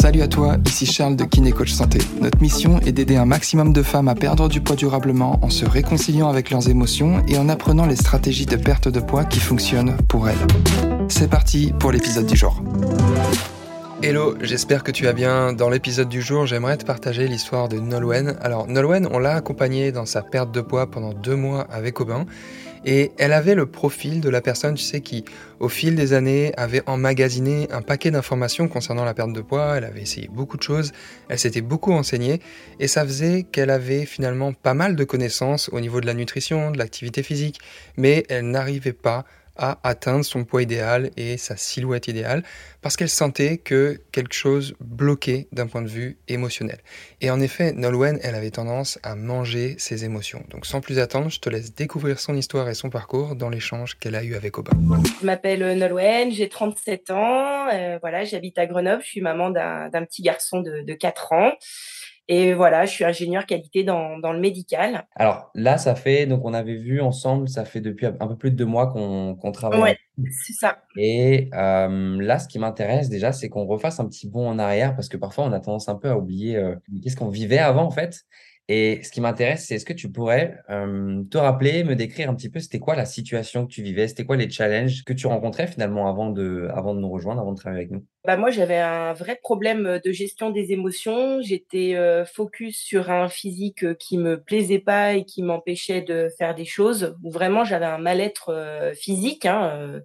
Salut à toi, ici Charles de Kiné Coach Santé. Notre mission est d'aider un maximum de femmes à perdre du poids durablement en se réconciliant avec leurs émotions et en apprenant les stratégies de perte de poids qui fonctionnent pour elles. C'est parti pour l'épisode du jour. Hello, j'espère que tu vas bien. Dans l'épisode du jour, j'aimerais te partager l'histoire de Nolwenn. Alors, Nolwenn, on l'a accompagnée dans sa perte de poids pendant deux mois avec Aubin. Et elle avait le profil de la personne, tu sais, qui, au fil des années, avait emmagasiné un paquet d'informations concernant la perte de poids. Elle avait essayé beaucoup de choses, elle s'était beaucoup renseignée, et ça faisait qu'elle avait finalement pas mal de connaissances au niveau de la nutrition, de l'activité physique, mais elle n'arrivait pas à atteindre son poids idéal et sa silhouette idéale parce qu'elle sentait que quelque chose bloquait d'un point de vue émotionnel. Et en effet, Nolwenn, elle avait tendance à manger ses émotions. Donc sans plus attendre, je te laisse découvrir son histoire et son parcours dans l'échange qu'elle a eu avec Aubin. Je m'appelle Nolwenn, j'ai 37 ans, euh, voilà, j'habite à Grenoble, je suis maman d'un petit garçon de, de 4 ans. Et voilà, je suis ingénieur qualité dans, dans, le médical. Alors là, ça fait, donc on avait vu ensemble, ça fait depuis un peu plus de deux mois qu'on travaille. Oui, c'est ça. Et euh, là, ce qui m'intéresse déjà, c'est qu'on refasse un petit bond en arrière parce que parfois on a tendance un peu à oublier euh, qu'est-ce qu'on vivait avant en fait. Et ce qui m'intéresse, c'est est-ce que tu pourrais euh, te rappeler, me décrire un petit peu, c'était quoi la situation que tu vivais, c'était quoi les challenges que tu rencontrais finalement avant de, avant de nous rejoindre, avant de travailler avec nous? Bah Moi, j'avais un vrai problème de gestion des émotions. J'étais euh, focus sur un physique euh, qui me plaisait pas et qui m'empêchait de faire des choses. Où vraiment, j'avais un mal-être euh, physique. Hein,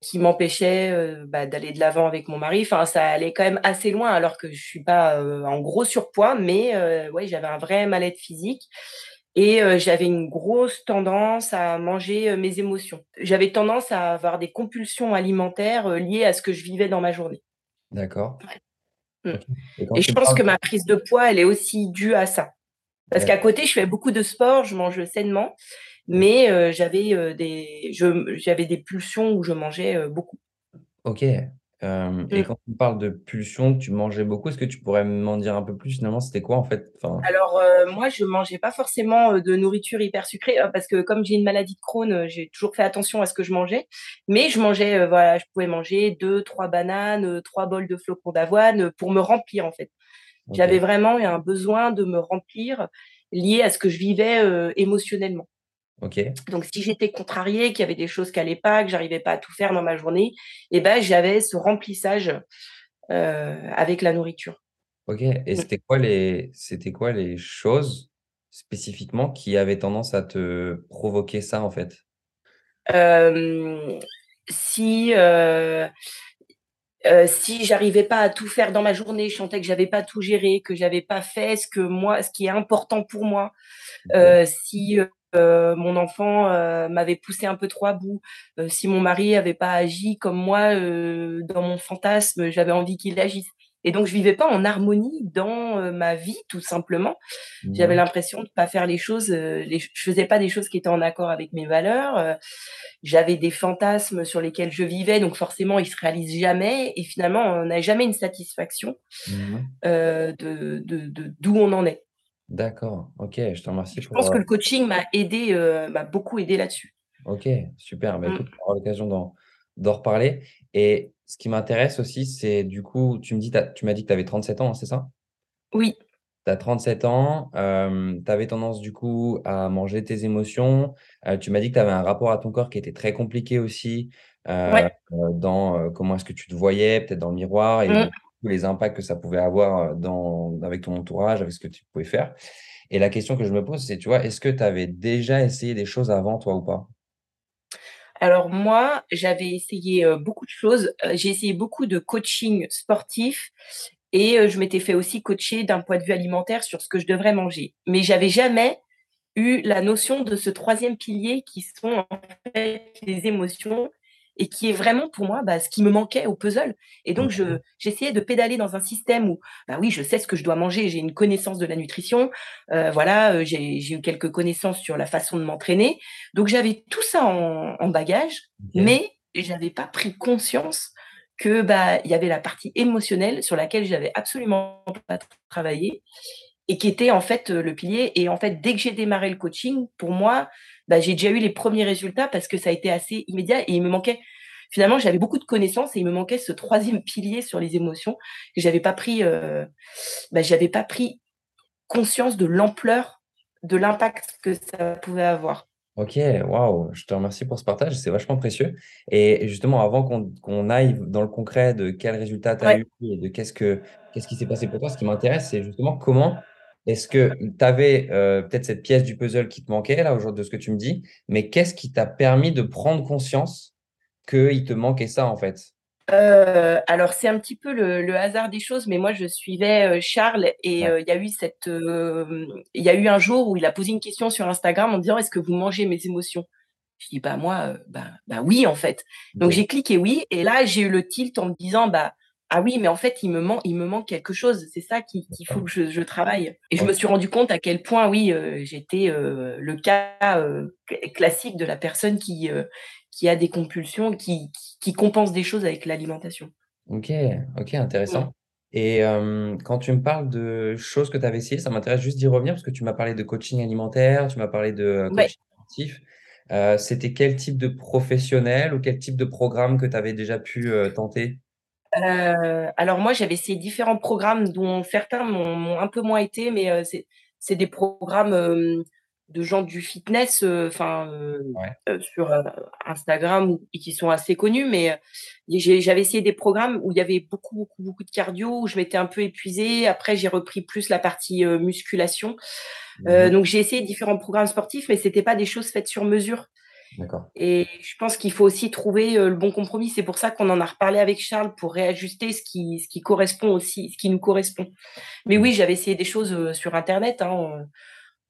qui m'empêchait euh, bah, d'aller de l'avant avec mon mari. Enfin, ça allait quand même assez loin, alors que je suis pas euh, en gros surpoids, mais euh, ouais, j'avais un vrai mal-être physique. Et j'avais une grosse tendance à manger mes émotions. J'avais tendance à avoir des compulsions alimentaires liées à ce que je vivais dans ma journée. D'accord. Mmh. Et, je pense que ma prise de poids, elle est aussi due à ça. Parce qu'à côté, je fais beaucoup de sport, je mange sainement, mais j'avais des, j'avais des pulsions où je mangeais beaucoup. Ok. et mmh. quand tu parles de pulsions, tu mangeais beaucoup, est-ce que tu pourrais m'en dire un peu plus finalement C'était quoi en fait? Enfin... Alors moi, je mangeais pas forcément de nourriture hyper sucrée parce que comme j'ai une maladie de Crohn, j'ai toujours fait attention à ce que je mangeais. Mais je mangeais, voilà, je pouvais manger deux, trois bananes, trois bols de flocons d'avoine pour me remplir en fait. J'avais vraiment un besoin de me remplir lié à ce que je vivais émotionnellement. Donc, si j'étais contrariée, qu'il y avait des choses qui n'allaient pas, que j'arrivais pas à tout faire dans ma journée, eh ben, j'avais ce remplissage euh, avec la nourriture. Ok. Et mmh. c'était quoi les, c'était quoi les choses spécifiquement qui avaient tendance à te provoquer ça en fait? Si euh, euh, si j'arrivais pas à tout faire dans ma journée, je sentais que j'avais pas tout géré, que j'avais pas fait ce que moi, ce qui est important pour moi. si euh, mon enfant euh, m'avait poussé un peu trop à bout, euh, si mon mari avait pas agi comme moi dans mon fantasme, j'avais envie qu'il agisse. Et donc je vivais pas en harmonie dans ma vie, tout simplement. J'avais l'impression de pas faire les choses, les, je faisais pas des choses qui étaient en accord avec mes valeurs. J'avais des fantasmes sur lesquels je vivais, donc forcément ils se réalisent jamais. Et finalement, on n'a jamais une satisfaction mmh de d'où on en est. D'accord, ok, je te remercie. Je pense que le coaching m'a aidé, euh, m'a beaucoup aidé là-dessus. Ok, super. Bah, écoute, mmh. on aura l'occasion d'en reparler. Et ce qui m'intéresse aussi, c'est du coup, tu me dis, tu m'as dit que tu avais 37 ans, hein, c'est ça? Oui. Tu as 37 ans, tu avais tendance du coup à manger tes émotions. Euh, tu m'as dit que tu avais un rapport à ton corps qui était très compliqué aussi, euh, dans comment est-ce que tu te voyais, peut-être dans le miroir, et mmh les impacts que ça pouvait avoir dans, avec ton entourage, avec ce que tu pouvais faire. Et la question que je me pose, c'est, tu vois, est-ce que tu avais déjà essayé des choses avant, toi, ou pas? Alors moi, j'avais essayé beaucoup de choses. J'ai essayé beaucoup de coaching sportif et je m'étais fait aussi coacher d'un point de vue alimentaire sur ce que je devrais manger. Mais j'avais jamais eu la notion de ce troisième pilier qui sont en fait les émotions et qui est vraiment pour moi bah, ce qui me manquait au puzzle. Et donc, je, j'essayais de pédaler dans un système où, bah oui, je sais ce que je dois manger, j'ai une connaissance de la nutrition, euh, voilà, euh, j'ai, j'ai eu quelques connaissances sur la façon de m'entraîner. Donc, j'avais tout ça en, en bagage, mais j'avais pas pris conscience que bah il y avait la partie émotionnelle sur laquelle j'avais absolument pas travaillé et qui était en fait le pilier. Et en fait, dès que j'ai démarré le coaching, pour moi, bah, j'ai déjà eu les premiers résultats parce que ça a été assez immédiat et il me manquait finalement, j'avais beaucoup de connaissances et il me manquait ce troisième pilier sur les émotions que j'avais pas pris, euh, bah, j'avais pas pris conscience de l'ampleur de l'impact que ça pouvait avoir. Ok, waouh, je te remercie pour ce partage, c'est vachement précieux. Et justement, avant qu'on aille dans le concret de quel résultat tu as eu et de qu'est-ce que qu'est-ce qui s'est passé pour toi, ce qui m'intéresse, c'est justement comment est-ce que tu avais euh, peut-être cette pièce du puzzle qui te manquait, là, aujourd'hui, de ce que tu me dis, mais qu'est-ce qui t'a permis de prendre conscience qu'il te manquait ça, en fait? Euh, alors c'est un petit peu le, hasard des choses, mais moi je suivais euh, Charles et il y a eu cette, il y a eu un jour où il a posé une question sur Instagram en disant est-ce que vous mangez mes émotions? Je dis bah moi bah, bah, oui en fait. Donc j'ai cliqué oui et là j'ai eu le tilt en me disant bah ah oui, mais en fait, il me, manque, il me manque quelque chose. C'est ça qu'il faut que je, travaille. Et je me suis rendu compte à quel point, oui, euh, j'étais euh, le cas euh, classique de la personne qui, qui a des compulsions, qui, qui, compense des choses avec l'alimentation. Ok, ok, intéressant. Et quand tu me parles de choses que tu avais essayées, ça m'intéresse juste d'y revenir parce que tu m'as parlé de coaching alimentaire, tu m'as parlé de coaching sportif. C'était quel type de professionnel ou quel type de programme que tu avais déjà pu tenter? Euh, alors moi, j'avais essayé différents programmes dont certains m'ont un peu moins été, mais euh, c'est des programmes euh, de gens du fitness, enfin sur Instagram et qui sont assez connus. Mais j'avais essayé des programmes où il y avait beaucoup, beaucoup, beaucoup de cardio, où je m'étais un peu épuisée. Après, j'ai repris plus la partie musculation. Mmh donc j'ai essayé différents programmes sportifs, mais c'était pas des choses faites sur mesure. Et je pense qu'il faut aussi trouver euh, le bon compromis. C'est pour ça qu'on en a reparlé avec Charles pour réajuster ce qui, ce qui correspond aussi, ce qui nous correspond. Mais oui, j'avais essayé des choses euh, sur Internet hein,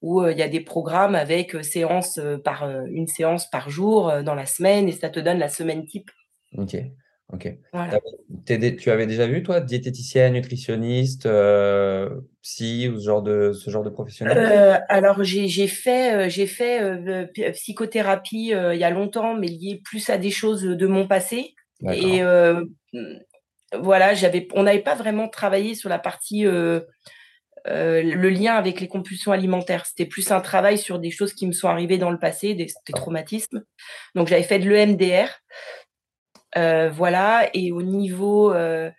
où euh, il y a des programmes avec séance par, une séance par jour dans la semaine et ça te donne la semaine type. Ok. Ok. Tu avais déjà vu, toi, diététicienne, nutritionniste, euh, psy ou ce genre de, ce genre de professionnel? Euh, Alors, j'ai fait, j'ai fait euh, psychothérapie il y a longtemps, mais lié plus à des choses de mon passé. Et voilà, on n'avait pas vraiment travaillé sur la partie, le lien avec les compulsions alimentaires. C'était plus un travail sur des choses qui me sont arrivées dans le passé, des, des traumatismes. Donc, j'avais fait de l'EMDR. Euh, voilà. Et au niveau euh,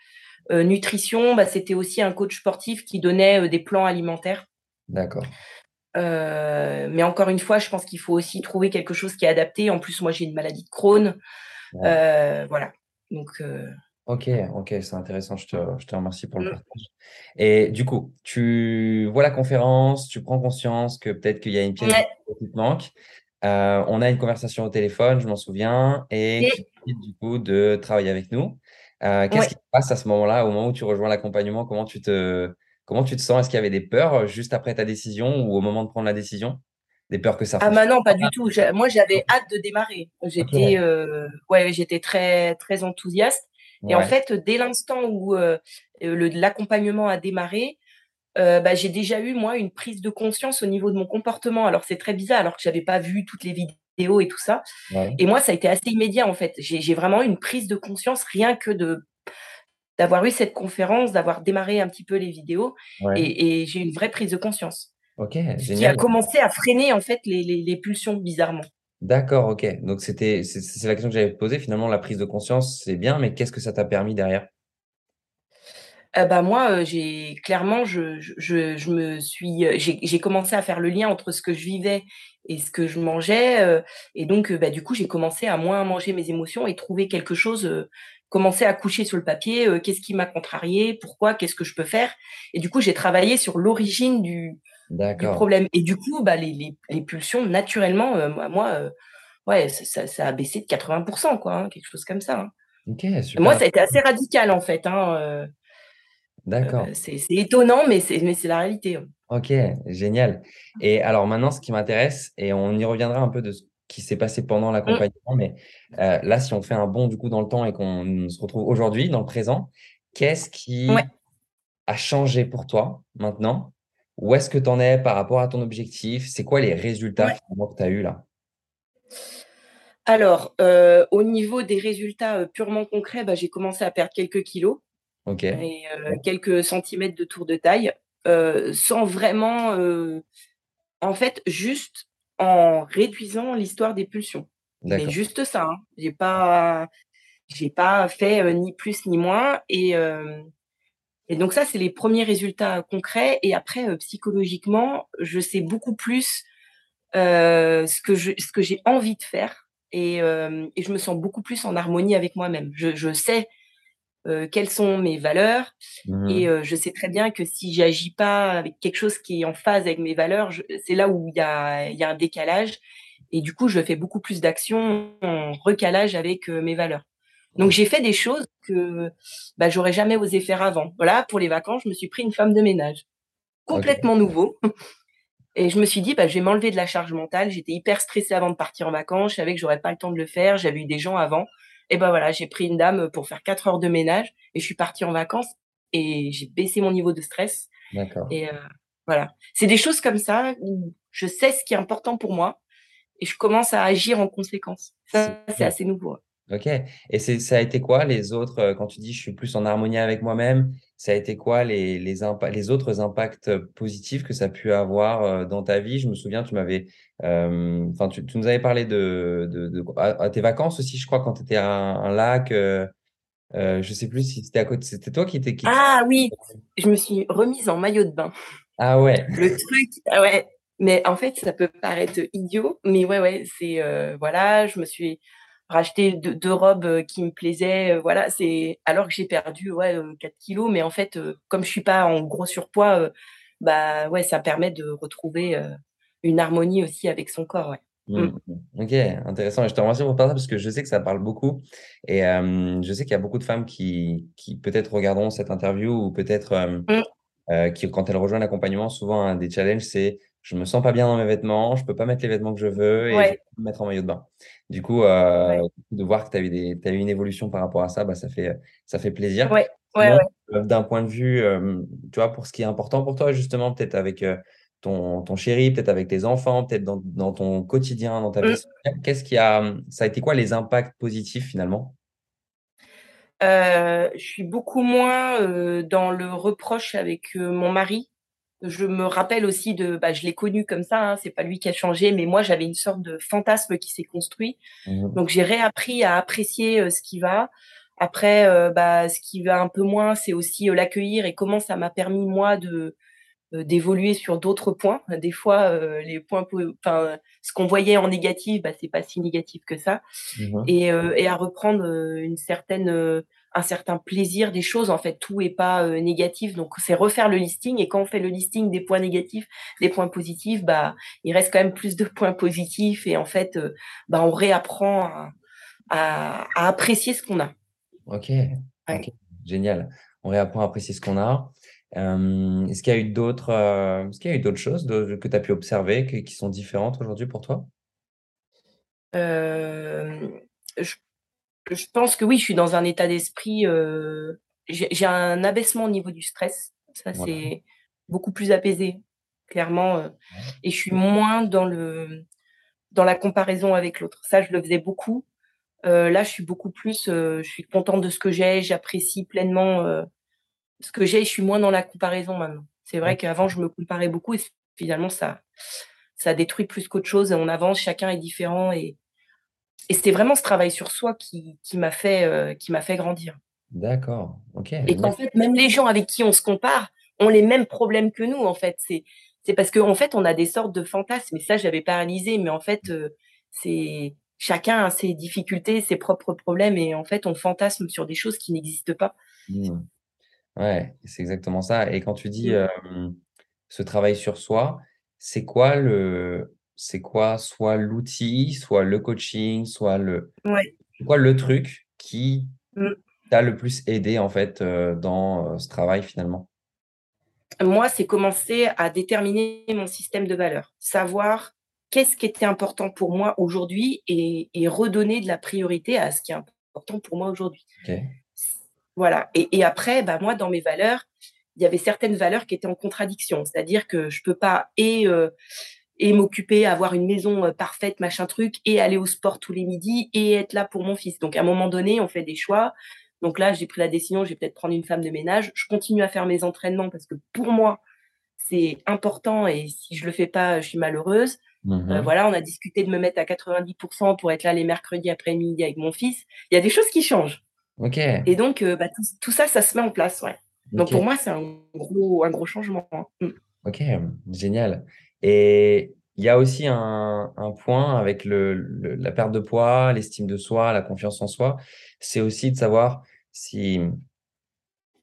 euh, nutrition, bah, c'était aussi un coach sportif qui donnait des plans alimentaires. D'accord. mais encore une fois, je pense qu'il faut aussi trouver quelque chose qui est adapté. En plus, moi, j'ai une maladie de Crohn. voilà. Donc. Ok, ok, c'est intéressant. Je te, je te, remercie pour le mmh. partage. Et du coup, tu vois la conférence, tu prends conscience que peut-être qu'il y a une pièce qui te manque. On a une conversation au téléphone, je m'en souviens, et du coup de travailler avec nous. Euh, qu'est-ce qui se passe à ce moment-là, au moment où tu rejoins l'accompagnement? Comment tu te comment tu te sens? Est-ce qu'il y avait des peurs euh, juste après ta décision ou au moment de prendre la décision? Des peurs que ça Ah bah non, pas du tout. Moi, j'avais hâte de démarrer. J'étais euh, ouais, j'étais très très enthousiaste. Et en fait, dès l'instant où l'accompagnement a démarré, bah, j'ai déjà eu moi une prise de conscience au niveau de mon comportement. Alors c'est très bizarre, alors que j'avais pas vu toutes les vidéos et tout ça. Et moi, ça a été assez immédiat en fait. J'ai vraiment eu une prise de conscience rien que de d'avoir eu cette conférence, d'avoir démarré un petit peu les vidéos, et, j'ai eu une vraie prise de conscience. Ok, génial. Qui a commencé à freiner en fait les, les, pulsions bizarrement. D'accord, ok. Donc c'était c'est la question que j'avais posée. Finalement, la prise de conscience, c'est bien, mais qu'est-ce que ça t'a permis derrière? Euh, bah moi, j'ai clairement, je, je, je, me suis, j'ai commencé à faire le lien entre ce que je vivais et ce que je mangeais, et donc bah du coup j'ai commencé à moins manger mes émotions et trouver quelque chose, commencer à coucher sur le papier, qu'est-ce qui m'a contrarié, pourquoi, qu'est-ce que je peux faire, et du coup j'ai travaillé sur l'origine du, du, problème, et du coup bah les, les, les pulsions naturellement, moi, ouais ça, ça, a baissé de 80%, quoi, hein, quelque chose comme ça. Hein. Moi ça a été assez radical en fait. Hein, D'accord. c'est étonnant, mais c'est la réalité. Hein. Ok, génial. Et alors maintenant, ce qui m'intéresse, et on y reviendra un peu de ce qui s'est passé pendant mmh. l'accompagnement, mais là, si on fait un bond du coup dans le temps et qu'on se retrouve aujourd'hui, dans le présent, qu'est-ce qui a changé pour toi maintenant? Où est-ce que tu en es par rapport à ton objectif? C'est quoi les résultats que tu as eu là? Alors, au niveau des résultats purement concrets, bah, j'ai commencé à perdre quelques kilos. Et quelques centimètres de tour de taille, sans vraiment, en fait, juste en réduisant l'histoire des pulsions. Mais juste ça. Hein. J'ai pas, j'ai pas fait ni plus ni moins. Et, et donc ça, c'est les premiers résultats concrets. Et après, psychologiquement, je sais beaucoup plus ce que je, ce que j'ai envie de faire. Et, et, je me sens beaucoup plus en harmonie avec moi-même. Je, je, sais quelles sont mes valeurs mmh et je sais très bien que si j'agis pas avec quelque chose qui est en phase avec mes valeurs, c'est là où il y a, y a un décalage. Et du coup, je fais beaucoup plus d'actions en recalage avec mes valeurs. Donc j'ai fait des choses que bah, j'aurais jamais osé faire avant. Voilà, pour les vacances, je me suis pris une femme de ménage, complètement nouveau. Et je me suis dit, bah, je vais m'enlever de la charge mentale. J'étais hyper stressée avant de partir en vacances. Je savais que j'aurais pas le temps de le faire. J'avais eu des gens avant. Et ben voilà, j'ai pris une dame pour faire quatre heures de ménage et je suis partie en vacances et j'ai baissé mon niveau de stress. D'accord. Et euh, voilà, c'est des choses comme ça où je sais ce qui est important pour moi et je commence à agir en conséquence. Ça, c'est assez nouveau. Ok. Et ça a été quoi les autres, euh, quand tu dis je suis plus en harmonie avec moi-même, ça a été quoi les, les, les autres impacts positifs que ça a pu avoir euh, dans ta vie? Je me souviens, tu m'avais, euh, enfin, tu, nous avais parlé de, de, à, tes vacances aussi, je crois, quand tu étais à un, lac. Euh, je sais plus si c'était à côté, c'était toi qui étais. Qui... Ah oui, je me suis remise en maillot de bain. Ah ouais. Le truc, ah ouais. Mais en fait, ça peut paraître idiot, mais ouais, ouais, c'est voilà, je me suis racheter deux, robes qui me plaisaient. Voilà, c'est alors que j'ai perdu ouais, 4 euh, kilos, mais en fait, comme je suis pas en gros surpoids, bah ouais, ça permet de retrouver une harmonie aussi avec son corps. Ouais. Mmh. Mmh. Ok, intéressant. Je te remercie pour parler parce que je sais que ça parle beaucoup et je sais qu'il y a beaucoup de femmes qui, qui peut-être regarderont cette interview ou peut-être mmh. qui, quand elles rejoignent l'accompagnement, souvent un des challenges, c'est je me sens pas bien dans mes vêtements, je peux pas mettre les vêtements que je veux et je peux me mettre en maillot de bain. Du coup, euh, de voir que tu as, eu une évolution par rapport à ça, bah, ça, fait, ça fait plaisir. Ouais. Euh, d'un point de vue, euh, tu vois, pour ce qui est important pour toi, justement, peut-être avec ton, ton chéri, peut-être avec tes enfants, peut-être dans, dans, ton quotidien, dans ta vie, mmh. qu'est-ce qui a, ça a été quoi les impacts positifs finalement? Je suis beaucoup moins dans le reproche avec mon mari je me rappelle aussi de, bah, je l'ai connu comme ça, hein, c'est pas lui qui a changé, mais moi j'avais une sorte de fantasme qui s'est construit. Mmh Donc j'ai réappris à apprécier euh, ce qui va. Après, euh, bah, ce qui va un peu moins, c'est aussi euh, l'accueillir et comment ça m'a permis moi de d'évoluer sur d'autres points. Des fois, les points, enfin, ce qu'on voyait en négatif, bah, c'est pas si négatif que ça, mmh et, et à reprendre une certaine un certain plaisir des choses. En fait, tout est pas euh, négatif. Donc, c'est refaire le listing. Et quand on fait le listing des points négatifs, des points positifs, bah, il reste quand même plus de points positifs. Et en fait, euh, bah, on réapprend à, apprécier ce qu'on a. Ok. Génial. On réapprend à apprécier ce qu'on a. Euh, est-ce qu'il y a eu d'autres, qu'il y a eu d'autres choses que tu as pu observer qui sont différentes aujourd'hui pour toi? Je je pense que oui, je suis dans un état d'esprit. Euh, j'ai un abaissement au niveau du stress. Ça, c'est beaucoup plus apaisé, clairement. Euh, et je suis moins dans le dans la comparaison avec l'autre. Ça, je le faisais beaucoup. Euh, là, je suis beaucoup plus. je suis contente de ce que j'ai. J'apprécie pleinement ce que j'ai. Je suis moins dans la comparaison maintenant. C'est vrai qu'avant, je me comparais beaucoup et finalement, ça ça détruit plus qu'autre chose. On avance, chacun est différent et et c'était vraiment ce travail sur soi qui, qui m'a fait, euh, qui m'a fait grandir. D'accord, ok. Et qu'en fait, même les gens avec qui on se compare ont les mêmes problèmes que nous, en fait. C'est, c'est parce qu'en en fait, on a des sortes de fantasmes. Et ça, j'avais pas réalisé. Mais en fait, euh, c'est chacun a ses difficultés, ses propres problèmes. Et en fait, on fantasme sur des choses qui n'existent pas. Mmh. Ouais, c'est exactement ça. Et quand tu dis mmh. ce travail sur soi, c'est quoi le, c'est quoi soit l'outil, soit le coaching, soit le quoi le truc qui mmh. t'a le plus aidé en fait euh, dans euh, ce travail finalement? Moi, c'est commencer à déterminer mon système de valeurs, savoir qu'est-ce qui était important pour moi aujourd'hui et, redonner de la priorité à ce qui est important pour moi aujourd'hui. Voilà. Et, après, bah, moi, dans mes valeurs, il y avait certaines valeurs qui étaient en contradiction. C'est-à-dire que je peux pas et euh, et m'occuper, avoir une maison euh, parfaite, machin truc, et aller au sport tous les midis et être là pour mon fils. Donc à un moment donné, on fait des choix. Donc là, j'ai pris la décision, je vais peut-être prendre une femme de ménage. Je continue à faire mes entraînements parce que pour moi, c'est important et si je le fais pas, je suis malheureuse. Mmh voilà, on a discuté de me mettre à 90% pour être là les mercredis après-midi avec mon fils. Il y a des choses qui changent. Et donc, bah, tout, ça, ça se met en place, ouais. Donc pour moi, c'est un gros, un gros changement. Hein. Mmh. Ok, génial. Et il y a aussi un, point avec le, la perte de poids, l'estime de soi, la confiance en soi. C'est aussi de savoir si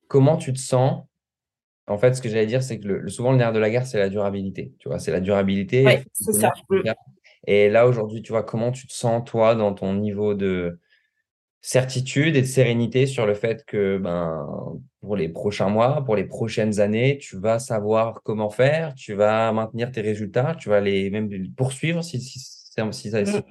comment tu te sens. En fait, ce que j'allais dire, c'est que le, souvent le nerf de la guerre, c'est la durabilité. Tu vois, c'est la durabilité. Oui, c'est ça. Et là, aujourd'hui, tu vois, comment tu te sens, toi, dans ton niveau de, certitude et de sérénité sur le fait que ben, pour les prochains mois, pour les prochaines années, tu vas savoir comment faire, tu vas maintenir tes résultats, tu vas les même poursuivre si, si, si, ça, mmh.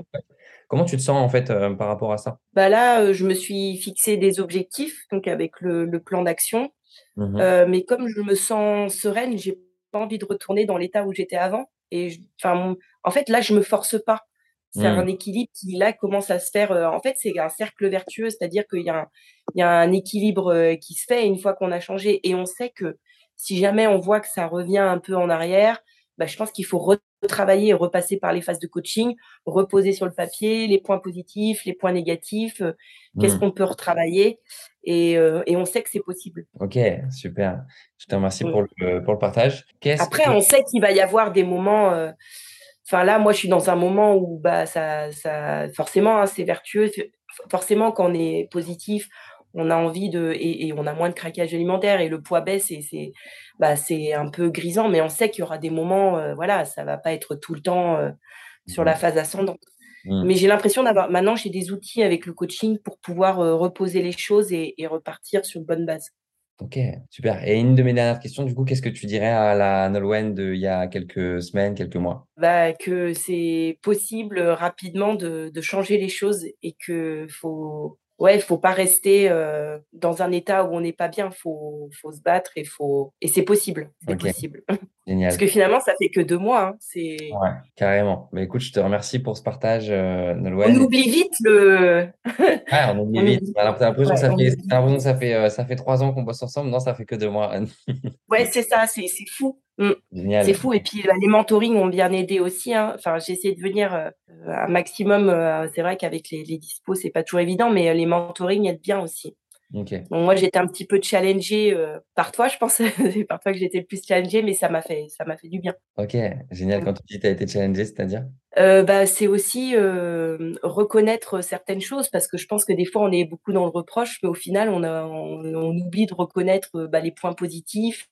Comment tu te sens en fait euh, par rapport à ça? Bah Là, euh, je me suis fixé des objectifs donc avec le, le plan d'action. Mmh euh, mais comme je me sens sereine, j'ai pas envie de retourner dans l'état où j'étais avant. Et en fait, là, je me force pas. C'est un mmh. équilibre qui, là, commence à se faire. Euh, en fait, c'est un cercle vertueux, c'est-à-dire qu'il y, a un, il y a un équilibre euh, qui se fait une fois qu'on a changé. Et on sait que si jamais on voit que ça revient un peu en arrière, bah, je pense qu'il faut retravailler et repasser par les phases de coaching, reposer sur le papier les points positifs, les points négatifs, euh, qu'est-ce mmh. qu'on peut retravailler. Et, et on sait que c'est possible. Ok, super. Je te remercie pour, le, pour le partage. Après, on sait qu'il va y avoir des moments. Enfin là, moi, je suis dans un moment où bah ça, ça forcément, hein, c'est vertueux. Forcément, quand on est positif, on a envie de et, on a moins de craquage alimentaire et le poids baisse et c'est bah c'est un peu grisant, mais on sait qu'il y aura des moments, euh, voilà, ça va pas être tout le temps euh, sur la mmh. phase ascendante. Mmh. Mais j'ai l'impression d'avoir maintenant j'ai des outils avec le coaching pour pouvoir euh, reposer les choses et, et repartir sur une bonne base. Ok, super. Et une de mes dernières questions, du coup, qu'est-ce que tu dirais à la Nolwenn d'il y a quelques semaines, quelques mois? Bah, Que c'est possible rapidement de, de, changer les choses et que faut, ouais, faut pas rester euh, dans un état où on n'est pas bien. Faut, faut se battre et faut, et c'est possible. C'est possible. Génial. Parce que finalement, ça fait que deux mois. Hein. C'est. Ouais, carrément. Mais écoute, je te remercie pour ce partage, euh, Nolwenn. On oublie vite le. ouais, on oublie vite. T'as l'impression que ça fait, que ça fait, euh, ça fait trois ans qu'on bosse ensemble. Non, ça fait que deux mois. ouais, c'est ça. C'est fou. Mm. C'est fou. Et puis, bah, les mentorings ont bien aidé aussi. Hein. Enfin, j'ai essayé de venir euh, un maximum. Euh, c'est vrai qu'avec les, les dispos, c'est pas toujours évident, mais euh, les mentorings aident bien aussi. moi, j'étais un petit peu challengée par toi, je pense. c'est par toi que j'étais le plus challengée, mais ça m'a fait, ça m'a fait du bien. Ok, génial. Quand tu dis que tu as été challengée, c'est-à-dire? Bah, C'est aussi reconnaître certaines choses, parce que je pense que des fois, on est beaucoup dans le reproche, mais au final, on, a, on, oublie de reconnaître bah, les points positifs.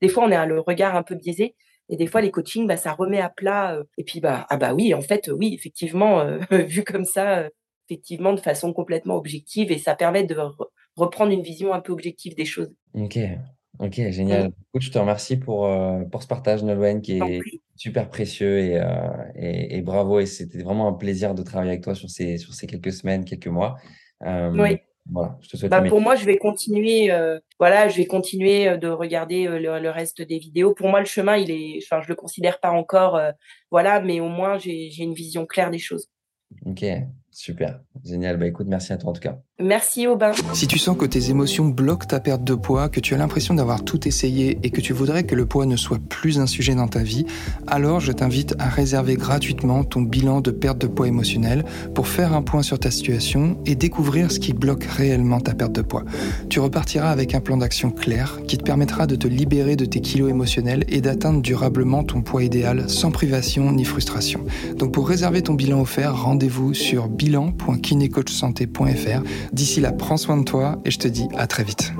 Des fois, on a le regard un peu biaisé. Et des fois, les coachings, bah, ça remet à plat. et puis, bah, ah bah oui, en fait, oui, effectivement, vu comme ça, effectivement, de façon complètement objective, et ça permet de reprendre une vision un peu objective des choses. Ok, ok, génial. Écoute, je te remercie pour, pour ce partage, Nolwenn, qui est super précieux et, et, et, bravo. Et c'était vraiment un plaisir de travailler avec toi sur ces, sur ces quelques semaines, quelques mois. oui. Voilà, je te souhaite bah, pour moi, je vais continuer. Euh, voilà, je vais continuer euh, de regarder euh, le, reste des vidéos. Pour moi, le chemin, il est. Enfin, je le considère pas encore. voilà, mais au moins, j'ai une vision claire des choses. Ok, super, génial. Bah écoute, merci à toi en tout cas. Merci Aubin. Si tu sens que tes émotions bloquent ta perte de poids, que tu as l'impression d'avoir tout essayé et que tu voudrais que le poids ne soit plus un sujet dans ta vie, alors je t'invite à réserver gratuitement ton bilan de perte de poids émotionnel pour faire un point sur ta situation et découvrir ce qui bloque réellement ta perte de poids. Tu repartiras avec un plan d'action clair qui te permettra de te libérer de tes kilos émotionnels et d'atteindre durablement ton poids idéal sans privation ni frustration. Donc pour réserver ton bilan offert, rendez-vous sur bilan.kinecoachsanté.fr D'ici là, prends soin de toi et je te dis à très vite.